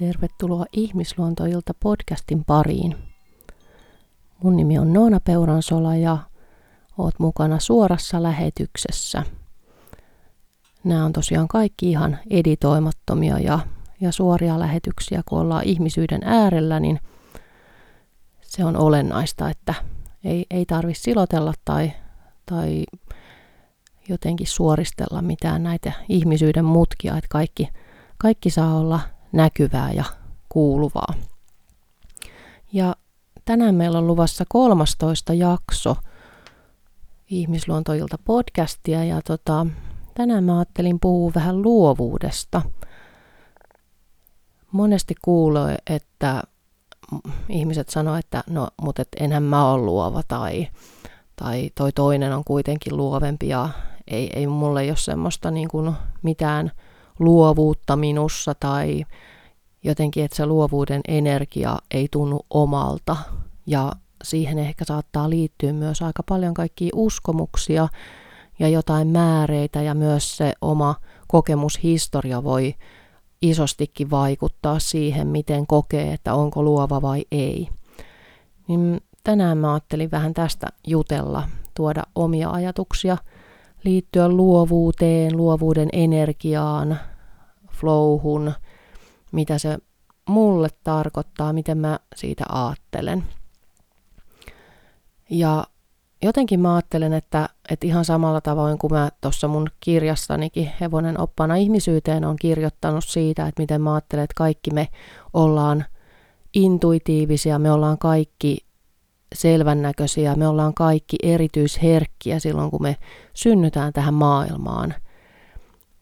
Tervetuloa Ihmisluontoilta podcastin pariin. Mun nimi on Noona Peuransola ja oot mukana suorassa lähetyksessä. Nämä on tosiaan kaikki ihan editoimattomia ja, ja suoria lähetyksiä, kun ollaan ihmisyyden äärellä, niin se on olennaista, että ei, ei tarvitse silotella tai, tai jotenkin suoristella mitään näitä ihmisyyden mutkia, että kaikki, kaikki saa olla näkyvää ja kuuluvaa. Ja tänään meillä on luvassa 13 jakso Ihmisluontoilta podcastia ja tota, tänään mä ajattelin puhua vähän luovuudesta. Monesti kuulee, että ihmiset sanoo, että no, mutta et enhän mä ole luova tai, tai toi toinen on kuitenkin luovempi ja ei, ei mulle ole semmoista niin kuin mitään luovuutta minussa tai jotenkin, että se luovuuden energia ei tunnu omalta. Ja siihen ehkä saattaa liittyä myös aika paljon kaikkia uskomuksia ja jotain määreitä ja myös se oma kokemushistoria voi isostikin vaikuttaa siihen, miten kokee, että onko luova vai ei. Niin tänään mä ajattelin vähän tästä jutella, tuoda omia ajatuksia liittyä luovuuteen, luovuuden energiaan, flowhun, mitä se mulle tarkoittaa, miten mä siitä ajattelen. Ja jotenkin mä ajattelen, että, että ihan samalla tavoin kuin mä tuossa mun kirjassanikin Hevonen oppana ihmisyyteen on kirjoittanut siitä, että miten mä ajattelen, että kaikki me ollaan intuitiivisia, me ollaan kaikki selvännäköisiä, me ollaan kaikki erityisherkkiä silloin, kun me synnytään tähän maailmaan –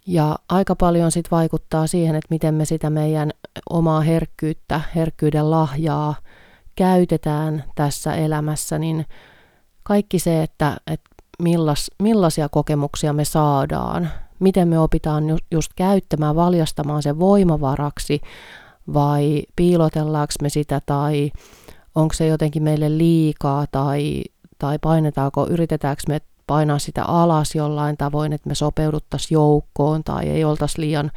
ja aika paljon sit vaikuttaa siihen, että miten me sitä meidän omaa herkkyyttä, herkkyyden lahjaa käytetään tässä elämässä, niin kaikki se, että, että millas, millaisia kokemuksia me saadaan, miten me opitaan just käyttämään, valjastamaan se voimavaraksi, vai piilotellaanko me sitä, tai onko se jotenkin meille liikaa, tai, tai painetaanko, yritetäänkö me painaa sitä alas jollain tavoin, että me sopeuduttaisiin joukkoon tai ei oltaisi liian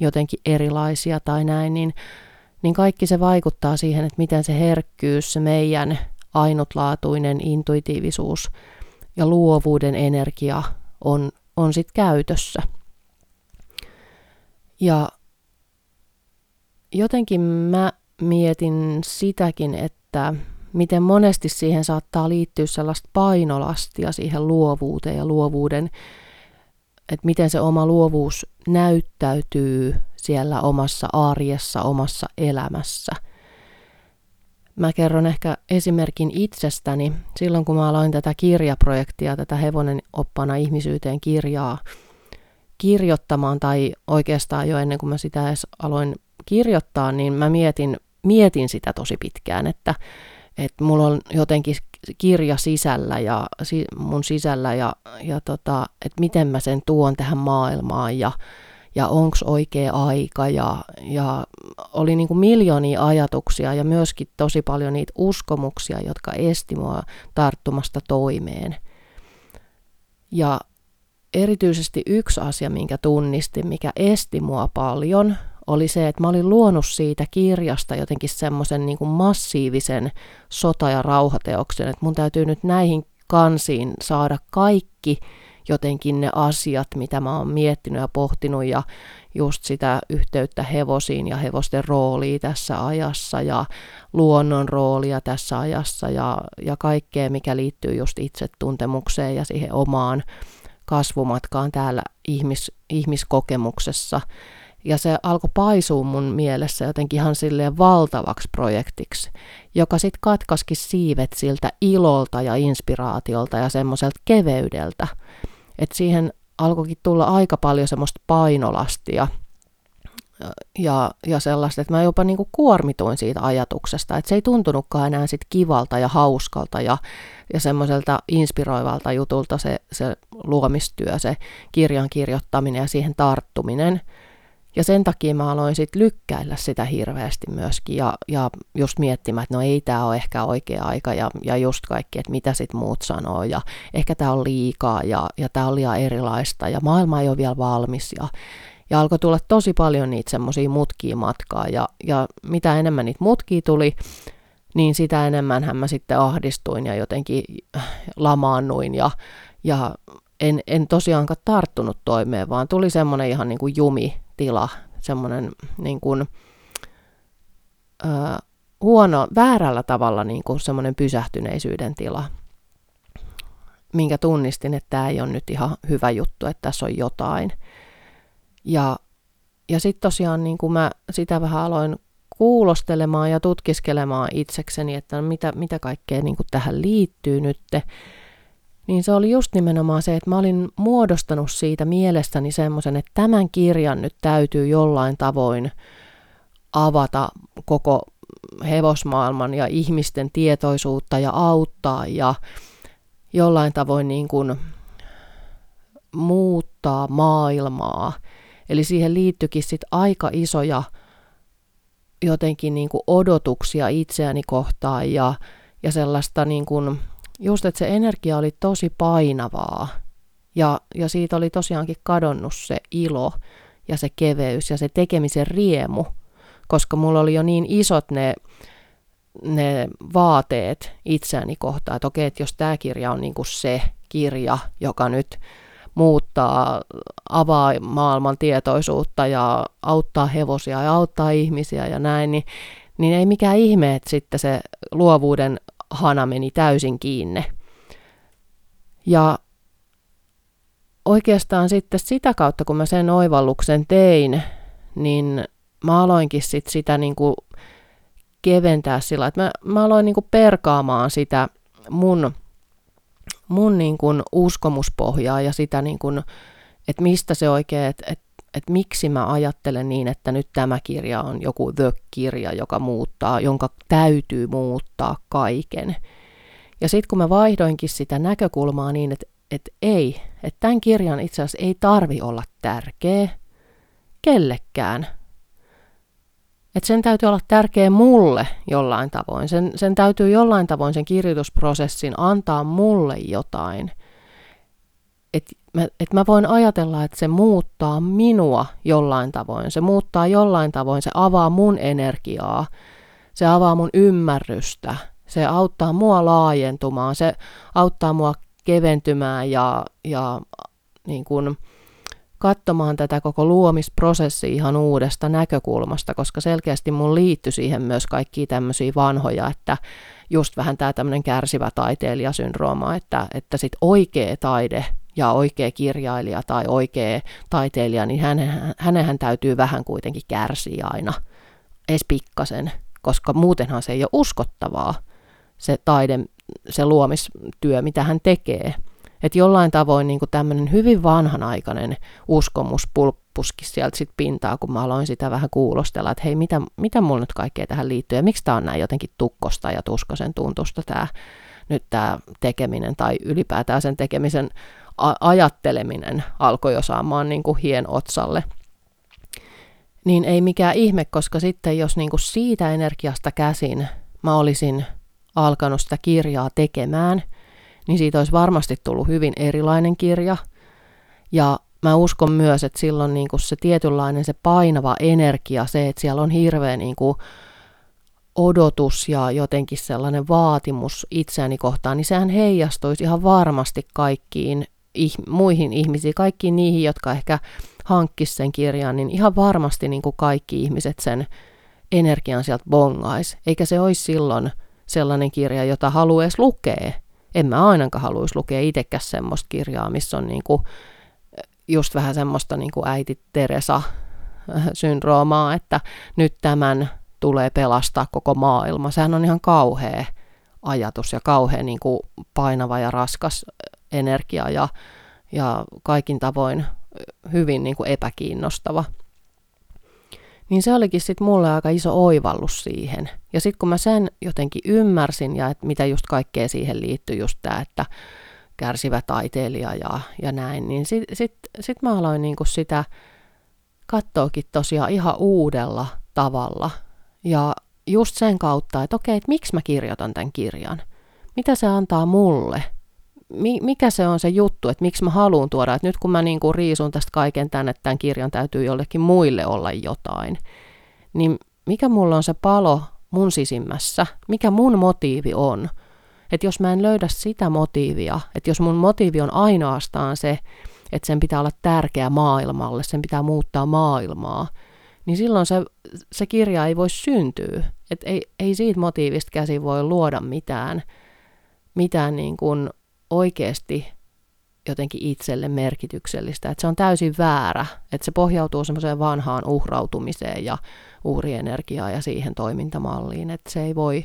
jotenkin erilaisia tai näin, niin, niin kaikki se vaikuttaa siihen, että miten se herkkyys, se meidän ainutlaatuinen intuitiivisuus ja luovuuden energia on, on sitten käytössä. Ja jotenkin mä mietin sitäkin, että miten monesti siihen saattaa liittyä sellaista painolastia siihen luovuuteen ja luovuuden, että miten se oma luovuus näyttäytyy siellä omassa arjessa, omassa elämässä. Mä kerron ehkä esimerkin itsestäni. Silloin kun mä aloin tätä kirjaprojektia, tätä Hevonen oppana ihmisyyteen kirjaa kirjoittamaan, tai oikeastaan jo ennen kuin mä sitä edes aloin kirjoittaa, niin mä mietin, mietin sitä tosi pitkään, että että mulla on jotenkin kirja sisällä ja mun sisällä ja, ja tota, että miten mä sen tuon tähän maailmaan ja, ja onko oikea aika ja, ja oli niin kuin miljoonia ajatuksia ja myöskin tosi paljon niitä uskomuksia, jotka esti mua tarttumasta toimeen. Ja erityisesti yksi asia, minkä tunnistin, mikä esti mua paljon, oli se, että mä olin luonut siitä kirjasta jotenkin semmoisen niin massiivisen sota- ja rauhateoksen, että mun täytyy nyt näihin kansiin saada kaikki jotenkin ne asiat, mitä mä oon miettinyt ja pohtinut ja just sitä yhteyttä hevosiin ja hevosten roolia tässä ajassa ja luonnon roolia tässä ajassa ja, ja kaikkea, mikä liittyy just itsetuntemukseen ja siihen omaan kasvumatkaan täällä ihmis, ihmiskokemuksessa. Ja se alkoi paisua mun mielessä jotenkin ihan silleen valtavaksi projektiksi, joka sitten katkaski siivet siltä ilolta ja inspiraatiolta ja semmoiselta keveydeltä. Että siihen alkoikin tulla aika paljon semmoista painolastia ja, ja sellaista, että mä jopa niinku kuormituin siitä ajatuksesta, että se ei tuntunutkaan enää sit kivalta ja hauskalta ja, ja semmoiselta inspiroivalta jutulta se, se luomistyö, se kirjan kirjoittaminen ja siihen tarttuminen – ja sen takia mä aloin sitten lykkäillä sitä hirveästi myöskin ja, ja just miettimään, että no ei tämä ole ehkä oikea aika ja, ja just kaikki, että mitä sitten muut sanoo ja ehkä tämä on liikaa ja, ja tämä on liian erilaista ja maailma ei ole vielä valmis ja, Ja alkoi tulla tosi paljon niitä semmoisia mutkia matkaa. Ja, ja mitä enemmän niitä mutkia tuli, niin sitä enemmän mä sitten ahdistuin ja jotenkin lamaannuin ja, ja en, en tosiaankaan tarttunut toimeen, vaan tuli semmoinen ihan niin kuin jumitila, semmoinen niin kuin, ö, huono, väärällä tavalla niin kuin semmoinen pysähtyneisyyden tila, minkä tunnistin, että tämä ei ole nyt ihan hyvä juttu, että tässä on jotain. Ja, ja sitten tosiaan niin kuin mä sitä vähän aloin kuulostelemaan ja tutkiskelemaan itsekseni, että mitä, mitä kaikkea niin kuin tähän liittyy nyt, niin se oli just nimenomaan se, että mä olin muodostanut siitä mielestäni semmoisen, että tämän kirjan nyt täytyy jollain tavoin avata koko hevosmaailman ja ihmisten tietoisuutta ja auttaa ja jollain tavoin niin kuin muuttaa maailmaa. Eli siihen liittyikin sit aika isoja jotenkin niin kuin odotuksia itseäni kohtaan ja, ja sellaista niin kuin, just, että se energia oli tosi painavaa. Ja, ja siitä oli tosiaankin kadonnut se ilo ja se keveys ja se tekemisen riemu, koska mulla oli jo niin isot ne, ne vaateet itseäni kohtaan, että okei, että jos tämä kirja on niin kuin se kirja, joka nyt muuttaa, avaa maailman tietoisuutta ja auttaa hevosia ja auttaa ihmisiä ja näin, niin, niin ei mikään ihme, että sitten se luovuuden hana meni täysin kiinni. Ja oikeastaan sitten sitä kautta, kun mä sen oivalluksen tein, niin mä aloinkin sit sitä niin kuin keventää sillä, että mä, mä aloin niin kuin perkaamaan sitä mun mun niin kuin uskomuspohjaa ja sitä, niin kuin, että mistä se oikein, että, että, että miksi mä ajattelen niin, että nyt tämä kirja on joku the-kirja, joka muuttaa, jonka täytyy muuttaa kaiken. Ja sitten kun mä vaihdoinkin sitä näkökulmaa niin, että, että ei, että tämän kirjan itse asiassa ei tarvi olla tärkeä kellekään, että sen täytyy olla tärkeä mulle jollain tavoin. Sen, sen täytyy jollain tavoin sen kirjoitusprosessin antaa mulle jotain. Että mä, et mä voin ajatella, että se muuttaa minua jollain tavoin. Se muuttaa jollain tavoin, se avaa mun energiaa, se avaa mun ymmärrystä, se auttaa mua laajentumaan, se auttaa mua keventymään ja, ja niin kuin, katsomaan tätä koko luomisprosessia ihan uudesta näkökulmasta, koska selkeästi mun liittyi siihen myös kaikki tämmöisiä vanhoja, että just vähän tämä tämmöinen kärsivä taiteilijasyndrooma, että, että sit oikea taide ja oikea kirjailija tai oikea taiteilija, niin hänen, hänenhän täytyy vähän kuitenkin kärsiä aina, edes pikkasen, koska muutenhan se ei ole uskottavaa, se taide, se luomistyö, mitä hän tekee. Että jollain tavoin niin tämmöinen hyvin vanhanaikainen uskomus pulppuski sieltä sit pintaa, kun mä aloin sitä vähän kuulostella, että hei, mitä, mitä mulla nyt kaikkea tähän liittyy ja miksi tämä on näin jotenkin tukkosta ja tuskosen tuntusta tämä nyt tämä tekeminen tai ylipäätään sen tekemisen ajatteleminen alkoi jo saamaan niin kuin hien otsalle. Niin ei mikään ihme, koska sitten jos niin kuin siitä energiasta käsin mä olisin alkanut sitä kirjaa tekemään – niin siitä olisi varmasti tullut hyvin erilainen kirja. Ja mä uskon myös, että silloin niin kuin se tietynlainen se painava energia, se, että siellä on hirveä niin kuin odotus ja jotenkin sellainen vaatimus itseäni kohtaan, niin sehän heijastuisi ihan varmasti kaikkiin ih- muihin ihmisiin, kaikkiin niihin, jotka ehkä hankkis sen kirjan, niin ihan varmasti niin kuin kaikki ihmiset sen energian sieltä bongais. Eikä se olisi silloin sellainen kirja, jota haluaisi lukea, en mä ainakaan haluaisi lukea itsekäs semmoista kirjaa, missä on niinku just vähän semmoista niinku äiti Teresa syndroomaa, että nyt tämän tulee pelastaa koko maailma. Sehän on ihan kauhea ajatus ja kauhean niin kuin painava ja raskas energia ja, ja kaikin tavoin hyvin niin kuin epäkiinnostava. Niin se olikin sitten mulle aika iso oivallus siihen. Ja sitten kun mä sen jotenkin ymmärsin ja että mitä just kaikkea siihen liittyy, just tämä, että kärsivä taiteilija ja, ja näin, niin sitten sit, sit mä aloin niinku sitä katsoakin tosiaan ihan uudella tavalla. Ja just sen kautta, että okei, että miksi mä kirjoitan tämän kirjan? Mitä se antaa mulle? Mi, mikä se on se juttu, että miksi mä haluan tuoda, että nyt kun mä niin kuin riisun tästä kaiken tänne, että tämän kirjan täytyy jollekin muille olla jotain, niin mikä mulla on se palo mun sisimmässä, mikä mun motiivi on. Että jos mä en löydä sitä motiivia, että jos mun motiivi on ainoastaan se, että sen pitää olla tärkeä maailmalle, sen pitää muuttaa maailmaa, niin silloin se, se kirja ei voi syntyä. Et ei, ei siitä motiivista käsin voi luoda mitään, mitään niin kuin oikeasti jotenkin itselle merkityksellistä. Että se on täysin väärä, että se pohjautuu semmoiseen vanhaan uhrautumiseen ja uhrienergiaan ja siihen toimintamalliin, että se ei voi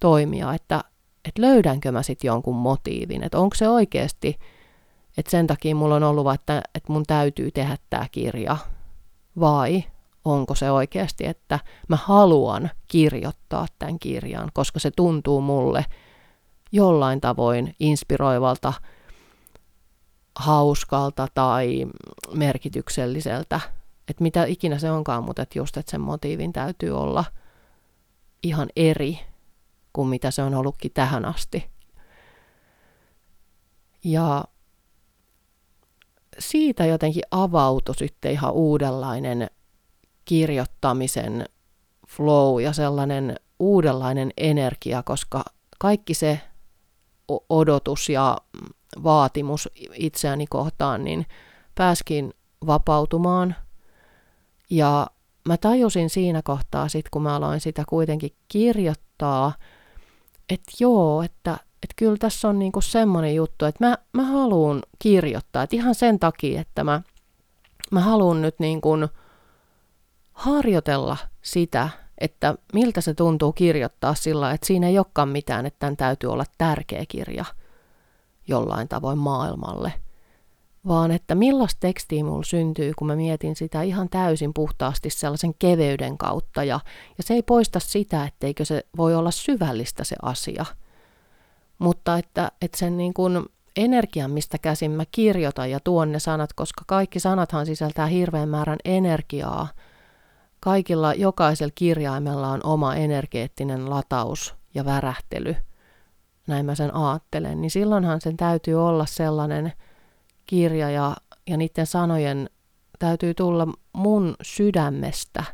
toimia, että, että löydänkö mä sitten jonkun motiivin, että onko se oikeasti, että sen takia mulla on ollut, että, että mun täytyy tehdä tämä kirja, vai onko se oikeasti, että mä haluan kirjoittaa tämän kirjan, koska se tuntuu mulle jollain tavoin inspiroivalta, hauskalta tai merkitykselliseltä, että mitä ikinä se onkaan, mutta että just, että sen motiivin täytyy olla ihan eri kuin mitä se on ollutkin tähän asti. Ja siitä jotenkin avautui sitten ihan uudenlainen kirjoittamisen flow ja sellainen uudenlainen energia, koska kaikki se odotus ja vaatimus itseäni kohtaan, niin pääskin vapautumaan. Ja mä tajusin siinä kohtaa sit, kun mä aloin sitä kuitenkin kirjoittaa, että joo, että, että kyllä tässä on niinku semmoinen juttu, että mä, mä haluan kirjoittaa. Että ihan sen takia, että mä, mä haluan nyt niinku harjoitella sitä, että miltä se tuntuu kirjoittaa sillä, että siinä ei olekaan mitään, että tämän täytyy olla tärkeä kirja jollain tavoin maailmalle, vaan että millaista tekstiä mulla syntyy, kun mä mietin sitä ihan täysin puhtaasti sellaisen keveyden kautta, ja, ja se ei poista sitä, etteikö se voi olla syvällistä se asia, mutta että, että sen niin kuin energian, mistä käsin mä kirjoitan ja tuon ne sanat, koska kaikki sanathan sisältää hirveän määrän energiaa, Kaikilla, jokaisella kirjaimella on oma energeettinen lataus ja värähtely. Näin mä sen aattelen. Niin silloinhan sen täytyy olla sellainen kirja ja, ja niiden sanojen täytyy tulla mun sydämestä.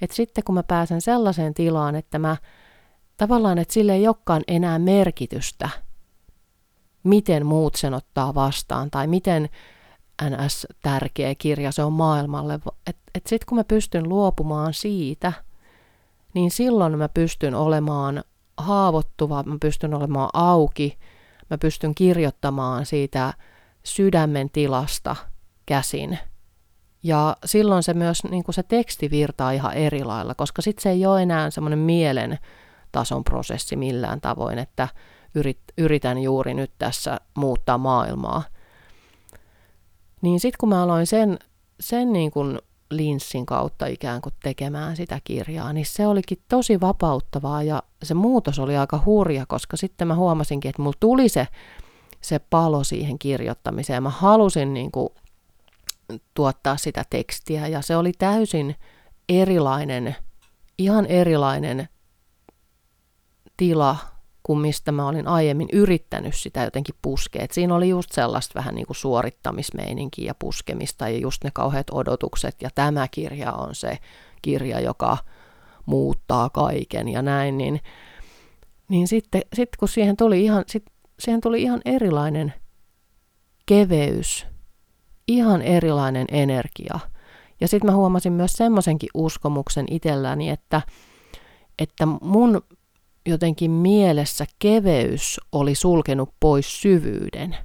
Että sitten kun mä pääsen sellaiseen tilaan, että mä tavallaan, että sille ei olekaan enää merkitystä, miten muut sen ottaa vastaan tai miten NS-tärkeä kirja se on maailmalle. Että et sitten kun mä pystyn luopumaan siitä, niin silloin mä pystyn olemaan haavoittuva, mä pystyn olemaan auki, mä pystyn kirjoittamaan siitä sydämen tilasta käsin. Ja silloin se myös niin kuin se teksti virtaa ihan eri lailla, koska sitten se ei ole enää semmoinen mielen tason prosessi millään tavoin, että yrit, yritän juuri nyt tässä muuttaa maailmaa, niin sitten kun mä aloin sen, sen niin kuin linssin kautta ikään kuin tekemään sitä kirjaa, niin se olikin tosi vapauttavaa ja se muutos oli aika hurja, koska sitten mä huomasinkin, että mulla tuli se, se palo siihen kirjoittamiseen. Mä halusin niin kuin tuottaa sitä tekstiä ja se oli täysin erilainen, ihan erilainen tila kuin mistä mä olin aiemmin yrittänyt sitä jotenkin puskea. Et siinä oli just sellaista vähän niin kuin suorittamismeininkiä ja puskemista ja just ne kauheat odotukset. Ja tämä kirja on se kirja, joka muuttaa kaiken ja näin. Niin, niin sitten sit kun siihen tuli, ihan, sit, siihen tuli ihan erilainen keveys, ihan erilainen energia. Ja sitten mä huomasin myös semmoisenkin uskomuksen itselläni, että, että mun jotenkin mielessä keveys oli sulkenut pois syvyyden.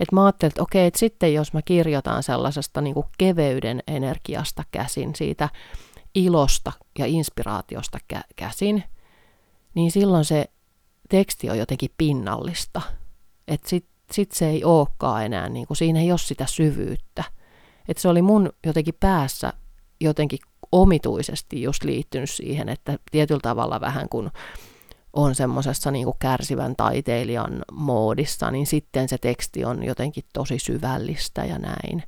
Et mä ajattelin, että okei, että sitten jos mä kirjoitan sellaisesta niin kuin keveyden energiasta käsin, siitä ilosta ja inspiraatiosta kä- käsin, niin silloin se teksti on jotenkin pinnallista. Että sit, sit se ei olekaan enää, niin kuin, siinä ei ole sitä syvyyttä. Että se oli mun jotenkin päässä jotenkin omituisesti just liittynyt siihen, että tietyllä tavalla vähän kun on semmoisessa niin kärsivän taiteilijan moodissa, niin sitten se teksti on jotenkin tosi syvällistä ja näin.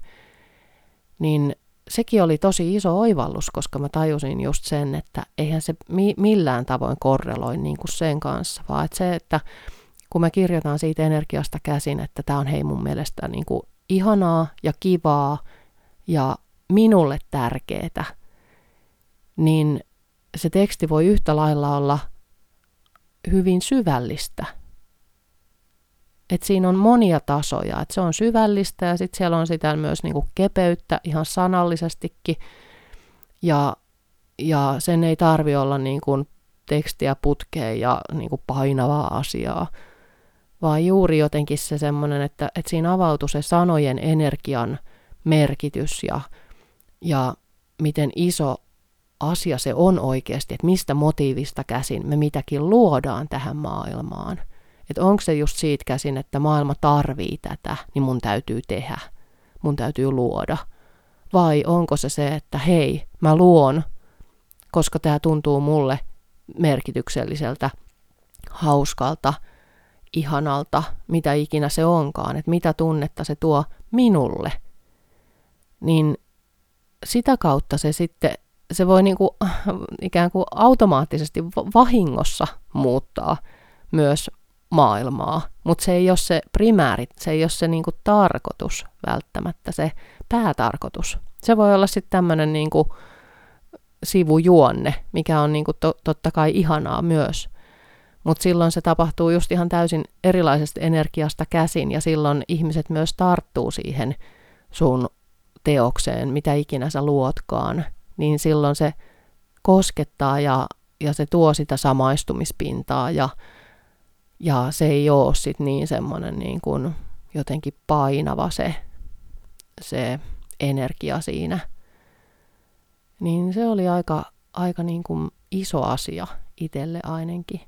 Niin sekin oli tosi iso oivallus, koska mä tajusin just sen, että eihän se mi- millään tavoin korreloi niin kuin sen kanssa, vaan että se, että kun mä kirjoitan siitä energiasta käsin, että tämä on hei mun mielestä niin kuin ihanaa ja kivaa ja minulle tärkeää, niin se teksti voi yhtä lailla olla hyvin syvällistä. Et siinä on monia tasoja, että se on syvällistä ja sitten siellä on sitä myös niinku kepeyttä ihan sanallisestikin. Ja, ja sen ei tarvi olla niinku tekstiä putkeen ja niinku painavaa asiaa, vaan juuri jotenkin se semmoinen, että, että siinä avautuu se sanojen energian merkitys ja, ja miten iso asia se on oikeasti, että mistä motiivista käsin me mitäkin luodaan tähän maailmaan. Että onko se just siitä käsin, että maailma tarvii tätä, niin mun täytyy tehdä, mun täytyy luoda. Vai onko se se, että hei, mä luon, koska tämä tuntuu mulle merkitykselliseltä, hauskalta, ihanalta, mitä ikinä se onkaan, että mitä tunnetta se tuo minulle. Niin sitä kautta se sitten se voi niin kuin, ikään kuin automaattisesti vahingossa muuttaa myös maailmaa, mutta se ei ole se primääri, se ei ole se niin kuin tarkoitus välttämättä, se päätarkoitus. Se voi olla sitten tämmöinen niin kuin sivujuonne, mikä on niin kuin to, totta kai ihanaa myös. Mutta silloin se tapahtuu just ihan täysin erilaisesta energiasta käsin ja silloin ihmiset myös tarttuu siihen sun teokseen, mitä ikinä sä luotkaan – niin silloin se koskettaa ja, ja se tuo sitä samaistumispintaa ja, ja se ei ole sitten niin semmoinen niin kuin jotenkin painava se, se energia siinä. Niin se oli aika, aika niin kuin iso asia itselle ainakin.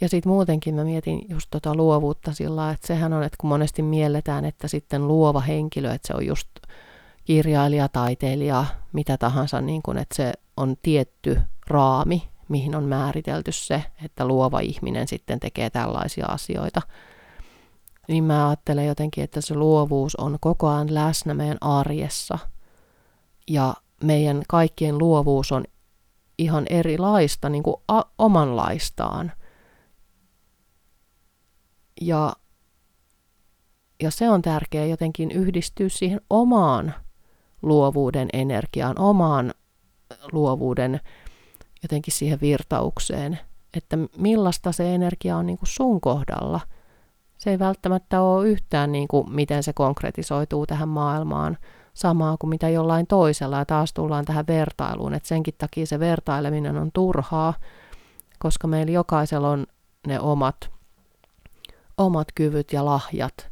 Ja sitten muutenkin mä mietin just tota luovuutta sillä että sehän on, että kun monesti mielletään, että sitten luova henkilö, että se on just kirjailija, taiteilija, mitä tahansa, niin kuin, että se on tietty raami, mihin on määritelty se, että luova ihminen sitten tekee tällaisia asioita. Niin mä ajattelen jotenkin, että se luovuus on koko ajan läsnä meidän arjessa. Ja meidän kaikkien luovuus on ihan erilaista, niin kuin a- omanlaistaan. Ja, ja se on tärkeää jotenkin yhdistyä siihen omaan luovuuden energiaan, omaan luovuuden jotenkin siihen virtaukseen, että millaista se energia on niin kuin sun kohdalla. Se ei välttämättä ole yhtään niin kuin miten se konkretisoituu tähän maailmaan samaa kuin mitä jollain toisella. Ja taas tullaan tähän vertailuun, että senkin takia se vertaileminen on turhaa, koska meillä jokaisella on ne omat, omat kyvyt ja lahjat.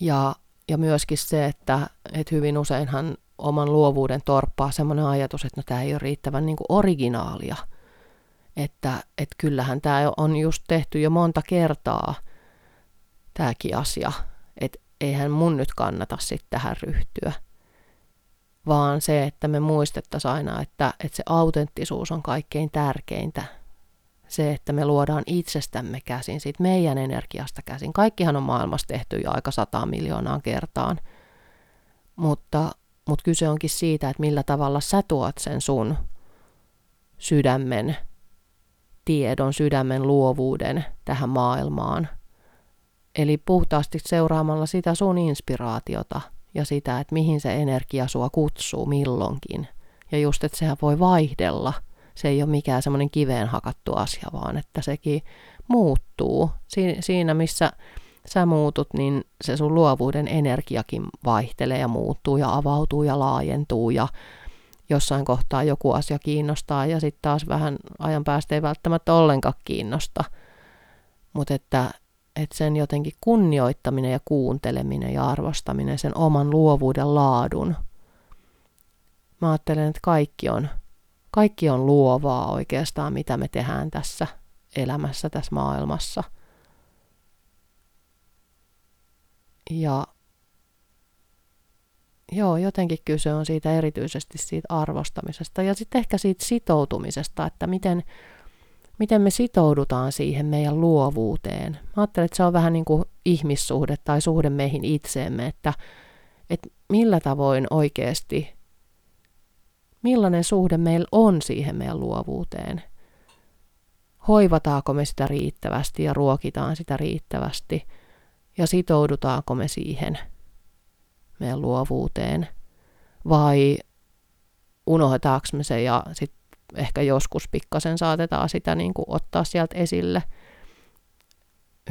Ja, ja myöskin se, että, että hyvin useinhan oman luovuuden torppaa semmoinen ajatus, että no tämä ei ole riittävän niin kuin originaalia. Että, että kyllähän tämä on just tehty jo monta kertaa, tämäkin asia. Että eihän mun nyt kannata sitten tähän ryhtyä. Vaan se, että me muistettaisiin aina, että, että se autenttisuus on kaikkein tärkeintä. Se, että me luodaan itsestämme käsin, siitä meidän energiasta käsin. Kaikkihan on maailmassa tehty jo aika sata miljoonaa kertaan. Mutta mutta kyse onkin siitä, että millä tavalla sä tuot sen sun sydämen tiedon, sydämen luovuuden tähän maailmaan. Eli puhtaasti seuraamalla sitä sun inspiraatiota ja sitä, että mihin se energia sua kutsuu milloinkin. Ja just, että sehän voi vaihdella. Se ei ole mikään semmoinen kiveen hakattu asia, vaan että sekin muuttuu. Siinä, missä sä muutut, niin se sun luovuuden energiakin vaihtelee ja muuttuu ja avautuu ja laajentuu ja jossain kohtaa joku asia kiinnostaa ja sitten taas vähän ajan päästä ei välttämättä ollenkaan kiinnosta. Mutta että, että sen jotenkin kunnioittaminen ja kuunteleminen ja arvostaminen, sen oman luovuuden laadun. Mä ajattelen, että kaikki on, kaikki on luovaa oikeastaan, mitä me tehdään tässä elämässä, tässä maailmassa – Ja joo, jotenkin kyse on siitä erityisesti siitä arvostamisesta ja sitten ehkä siitä sitoutumisesta, että miten, miten me sitoudutaan siihen meidän luovuuteen. Mä ajattelen, että se on vähän niin kuin ihmissuhde tai suhde meihin itseemme, että, että millä tavoin oikeasti, millainen suhde meillä on siihen meidän luovuuteen. hoivataanko me sitä riittävästi ja ruokitaan sitä riittävästi ja sitoudutaanko me siihen meidän luovuuteen vai unohdetaanko me se ja sitten ehkä joskus pikkasen saatetaan sitä niin kuin ottaa sieltä esille.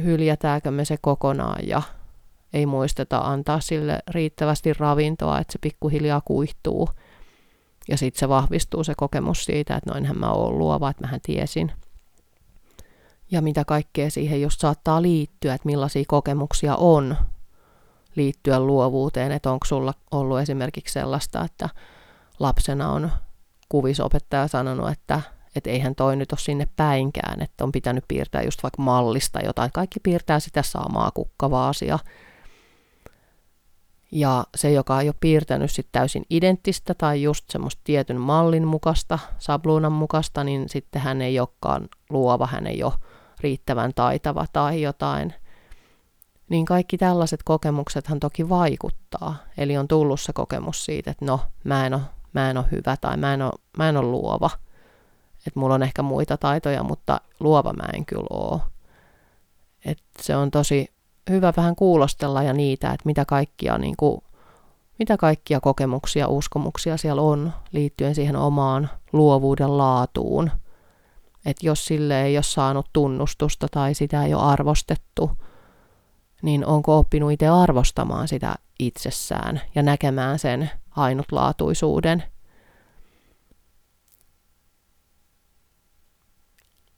Hyljätäänkö me se kokonaan ja ei muisteta antaa sille riittävästi ravintoa, että se pikkuhiljaa kuihtuu. Ja sitten se vahvistuu se kokemus siitä, että noinhän mä oon luova, että mähän tiesin. Ja mitä kaikkea siihen just saattaa liittyä, että millaisia kokemuksia on liittyä luovuuteen, että onko sulla ollut esimerkiksi sellaista, että lapsena on kuvisopettaja sanonut, että että eihän toi nyt ole sinne päinkään, että on pitänyt piirtää just vaikka mallista jotain. Kaikki piirtää sitä samaa kukkavaasia. Ja se, joka on jo piirtänyt sit täysin identtistä tai just semmoista tietyn mallin mukaista, sabluunan mukaista, niin sitten hän ei olekaan luova, hän ei ole riittävän taitava tai jotain. Niin kaikki tällaiset kokemuksethan toki vaikuttaa. Eli on tullut se kokemus siitä, että no, mä en ole, mä en ole hyvä tai mä en ole, mä en ole luova. Että mulla on ehkä muita taitoja, mutta luova mä en kyllä ole. Et se on tosi hyvä vähän kuulostella ja niitä, että mitä kaikkia, niin kuin, mitä kaikkia kokemuksia, uskomuksia siellä on liittyen siihen omaan luovuuden laatuun. Että jos sille ei ole saanut tunnustusta tai sitä ei ole arvostettu, niin onko oppinut itse arvostamaan sitä itsessään ja näkemään sen ainutlaatuisuuden.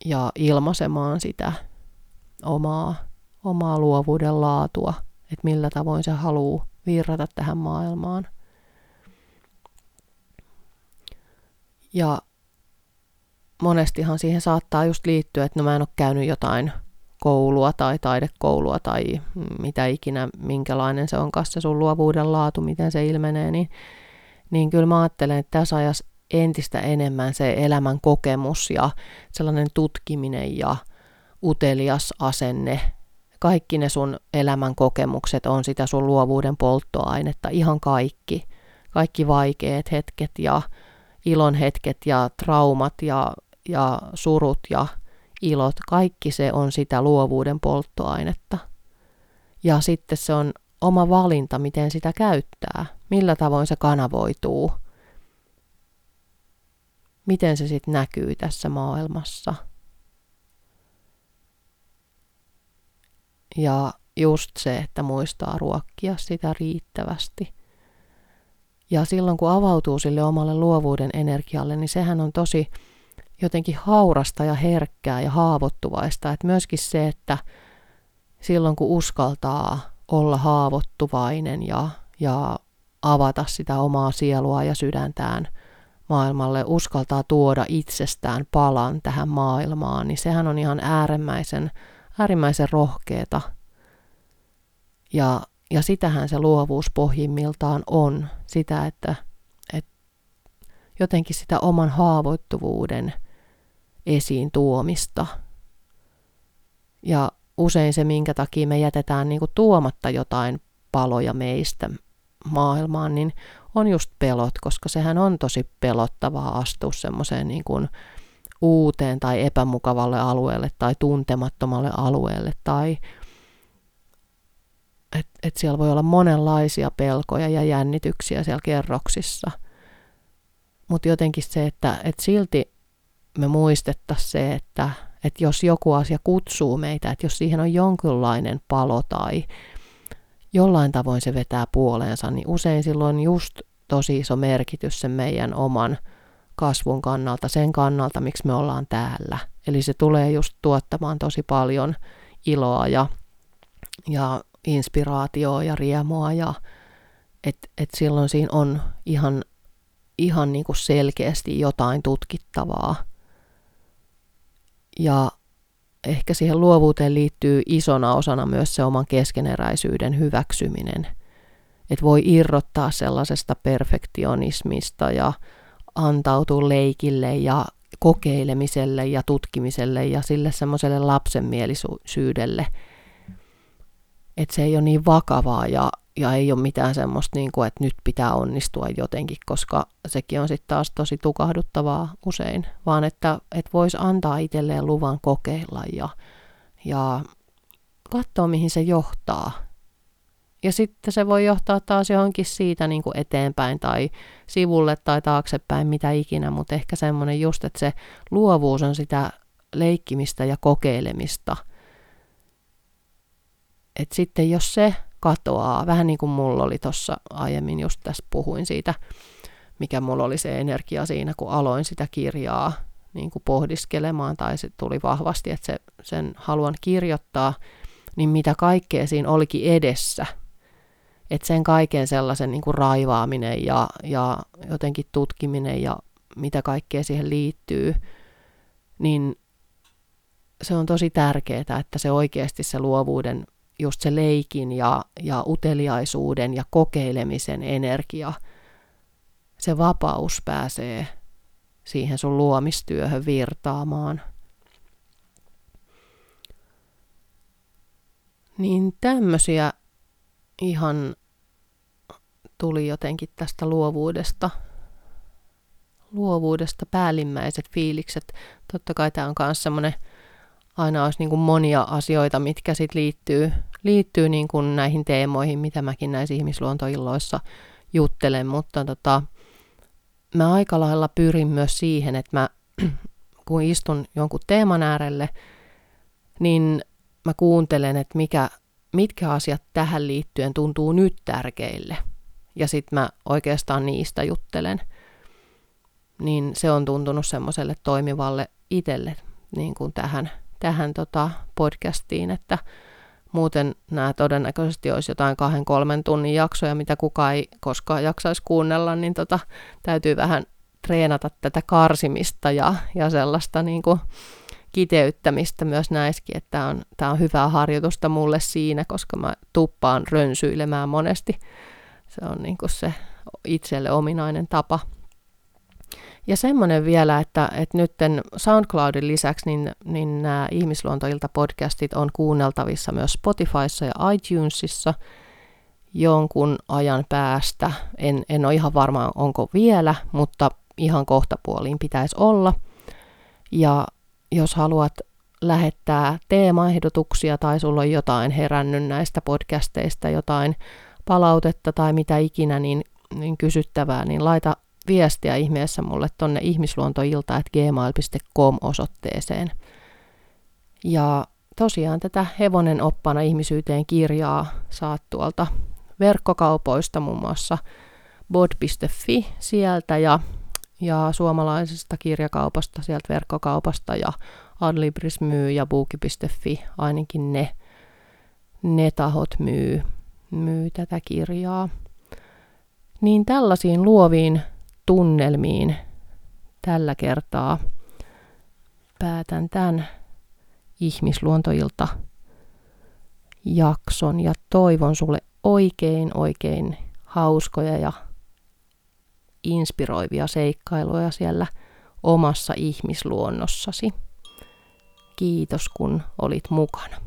Ja ilmaisemaan sitä omaa omaa luovuuden laatua, että millä tavoin se haluaa virrata tähän maailmaan. Ja monestihan siihen saattaa just liittyä, että no mä en ole käynyt jotain koulua tai taidekoulua tai mitä ikinä, minkälainen se on se sun luovuuden laatu, miten se ilmenee, niin, niin kyllä mä ajattelen, että tässä ajassa entistä enemmän se elämän kokemus ja sellainen tutkiminen ja utelias asenne kaikki ne sun elämän kokemukset on sitä sun luovuuden polttoainetta, ihan kaikki. Kaikki vaikeat hetket ja ilon hetket ja traumat ja, ja surut ja ilot, kaikki se on sitä luovuuden polttoainetta. Ja sitten se on oma valinta, miten sitä käyttää, millä tavoin se kanavoituu, miten se sitten näkyy tässä maailmassa – Ja just se, että muistaa ruokkia sitä riittävästi. Ja silloin kun avautuu sille omalle luovuuden energialle, niin sehän on tosi jotenkin haurasta ja herkkää ja haavoittuvaista. Että myöskin se, että silloin kun uskaltaa olla haavoittuvainen ja, ja avata sitä omaa sielua ja sydäntään maailmalle, uskaltaa tuoda itsestään palan tähän maailmaan, niin sehän on ihan äärimmäisen äärimmäisen rohkeeta. Ja, ja sitähän se luovuus pohjimmiltaan on, sitä, että, että jotenkin sitä oman haavoittuvuuden esiin tuomista. Ja usein se, minkä takia me jätetään niin kuin tuomatta jotain paloja meistä maailmaan, niin on just pelot, koska sehän on tosi pelottavaa astua semmoiseen niin uuteen tai epämukavalle alueelle tai tuntemattomalle alueelle tai että et siellä voi olla monenlaisia pelkoja ja jännityksiä siellä kerroksissa. Mutta jotenkin se, että et silti me muistettaisiin se, että et jos joku asia kutsuu meitä, että jos siihen on jonkinlainen palo tai jollain tavoin se vetää puoleensa, niin usein silloin just tosi iso merkitys sen meidän oman kasvun kannalta, sen kannalta, miksi me ollaan täällä. Eli se tulee just tuottamaan tosi paljon iloa ja, ja inspiraatioa ja riemua ja että et silloin siinä on ihan, ihan niin kuin selkeästi jotain tutkittavaa. Ja ehkä siihen luovuuteen liittyy isona osana myös se oman keskeneräisyyden hyväksyminen. Että voi irrottaa sellaisesta perfektionismista ja antautua leikille ja kokeilemiselle ja tutkimiselle ja sille semmoiselle lapsenmielisyydelle, että se ei ole niin vakavaa ja, ja ei ole mitään semmoista, niin kuin, että nyt pitää onnistua jotenkin, koska sekin on sitten taas tosi tukahduttavaa usein, vaan että, että voisi antaa itselleen luvan kokeilla ja, ja katsoa, mihin se johtaa. Ja sitten se voi johtaa taas johonkin siitä niin kuin eteenpäin tai sivulle tai taaksepäin, mitä ikinä, mutta ehkä semmoinen just, että se luovuus on sitä leikkimistä ja kokeilemista. Et sitten jos se katoaa, vähän niin kuin mulla oli tuossa aiemmin, just tässä puhuin siitä, mikä mulla oli se energia siinä, kun aloin sitä kirjaa niin kuin pohdiskelemaan, tai se tuli vahvasti, että se, sen haluan kirjoittaa, niin mitä kaikkea siinä olikin edessä. Että sen kaiken sellaisen niin kuin raivaaminen ja, ja jotenkin tutkiminen ja mitä kaikkea siihen liittyy, niin se on tosi tärkeää, että se oikeasti se luovuuden, just se leikin ja, ja uteliaisuuden ja kokeilemisen energia, se vapaus pääsee siihen sun luomistyöhön virtaamaan. Niin tämmöisiä ihan tuli jotenkin tästä luovuudesta, luovuudesta päällimmäiset fiilikset. Totta kai tämä on myös semmoinen aina olisi niin kuin monia asioita, mitkä sit liittyy, liittyy niin kuin näihin teemoihin, mitä mäkin näissä ihmisluontoilloissa juttelen, mutta tota, mä aika lailla pyrin myös siihen, että mä kun istun jonkun teeman äärelle, niin mä kuuntelen, että mikä, mitkä asiat tähän liittyen tuntuu nyt tärkeille. Ja sitten mä oikeastaan niistä juttelen. Niin se on tuntunut semmoiselle toimivalle itselle niin kuin tähän tähän tota podcastiin, että muuten nämä todennäköisesti olisi jotain kahden kolmen tunnin jaksoja, mitä kukaan ei koskaan jaksaisi kuunnella, niin tota, täytyy vähän treenata tätä karsimista ja, ja sellaista niin kuin kiteyttämistä myös näiskin, että tämä on, tämä on hyvää harjoitusta mulle siinä, koska mä tuppaan rönsyilemään monesti. Se on niin kuin se itselle ominainen tapa ja semmoinen vielä, että, että nyt SoundCloudin lisäksi niin, niin nämä ihmisluontoilta podcastit on kuunneltavissa myös Spotifyssa ja iTunesissa jonkun ajan päästä. En, en ole ihan varma, onko vielä, mutta ihan kohta puoliin pitäisi olla. Ja jos haluat lähettää teemaehdotuksia tai sulla on jotain herännyt näistä podcasteista, jotain palautetta tai mitä ikinä, niin, niin kysyttävää, niin laita viestiä ihmeessä mulle tonne ihmisluontoilta.gmail.com osoitteeseen. Ja tosiaan tätä Hevonen oppana ihmisyyteen kirjaa saat tuolta verkkokaupoista muun muassa bod.fi sieltä ja, ja suomalaisesta kirjakaupasta sieltä verkkokaupasta ja Adlibris myy ja Buuki.fi, ainakin ne, ne tahot myy, myy tätä kirjaa. Niin tällaisiin luoviin tunnelmiin tällä kertaa päätän tämän ihmisluontoilta jakson ja toivon sulle oikein oikein hauskoja ja inspiroivia seikkailuja siellä omassa ihmisluonnossasi. Kiitos kun olit mukana.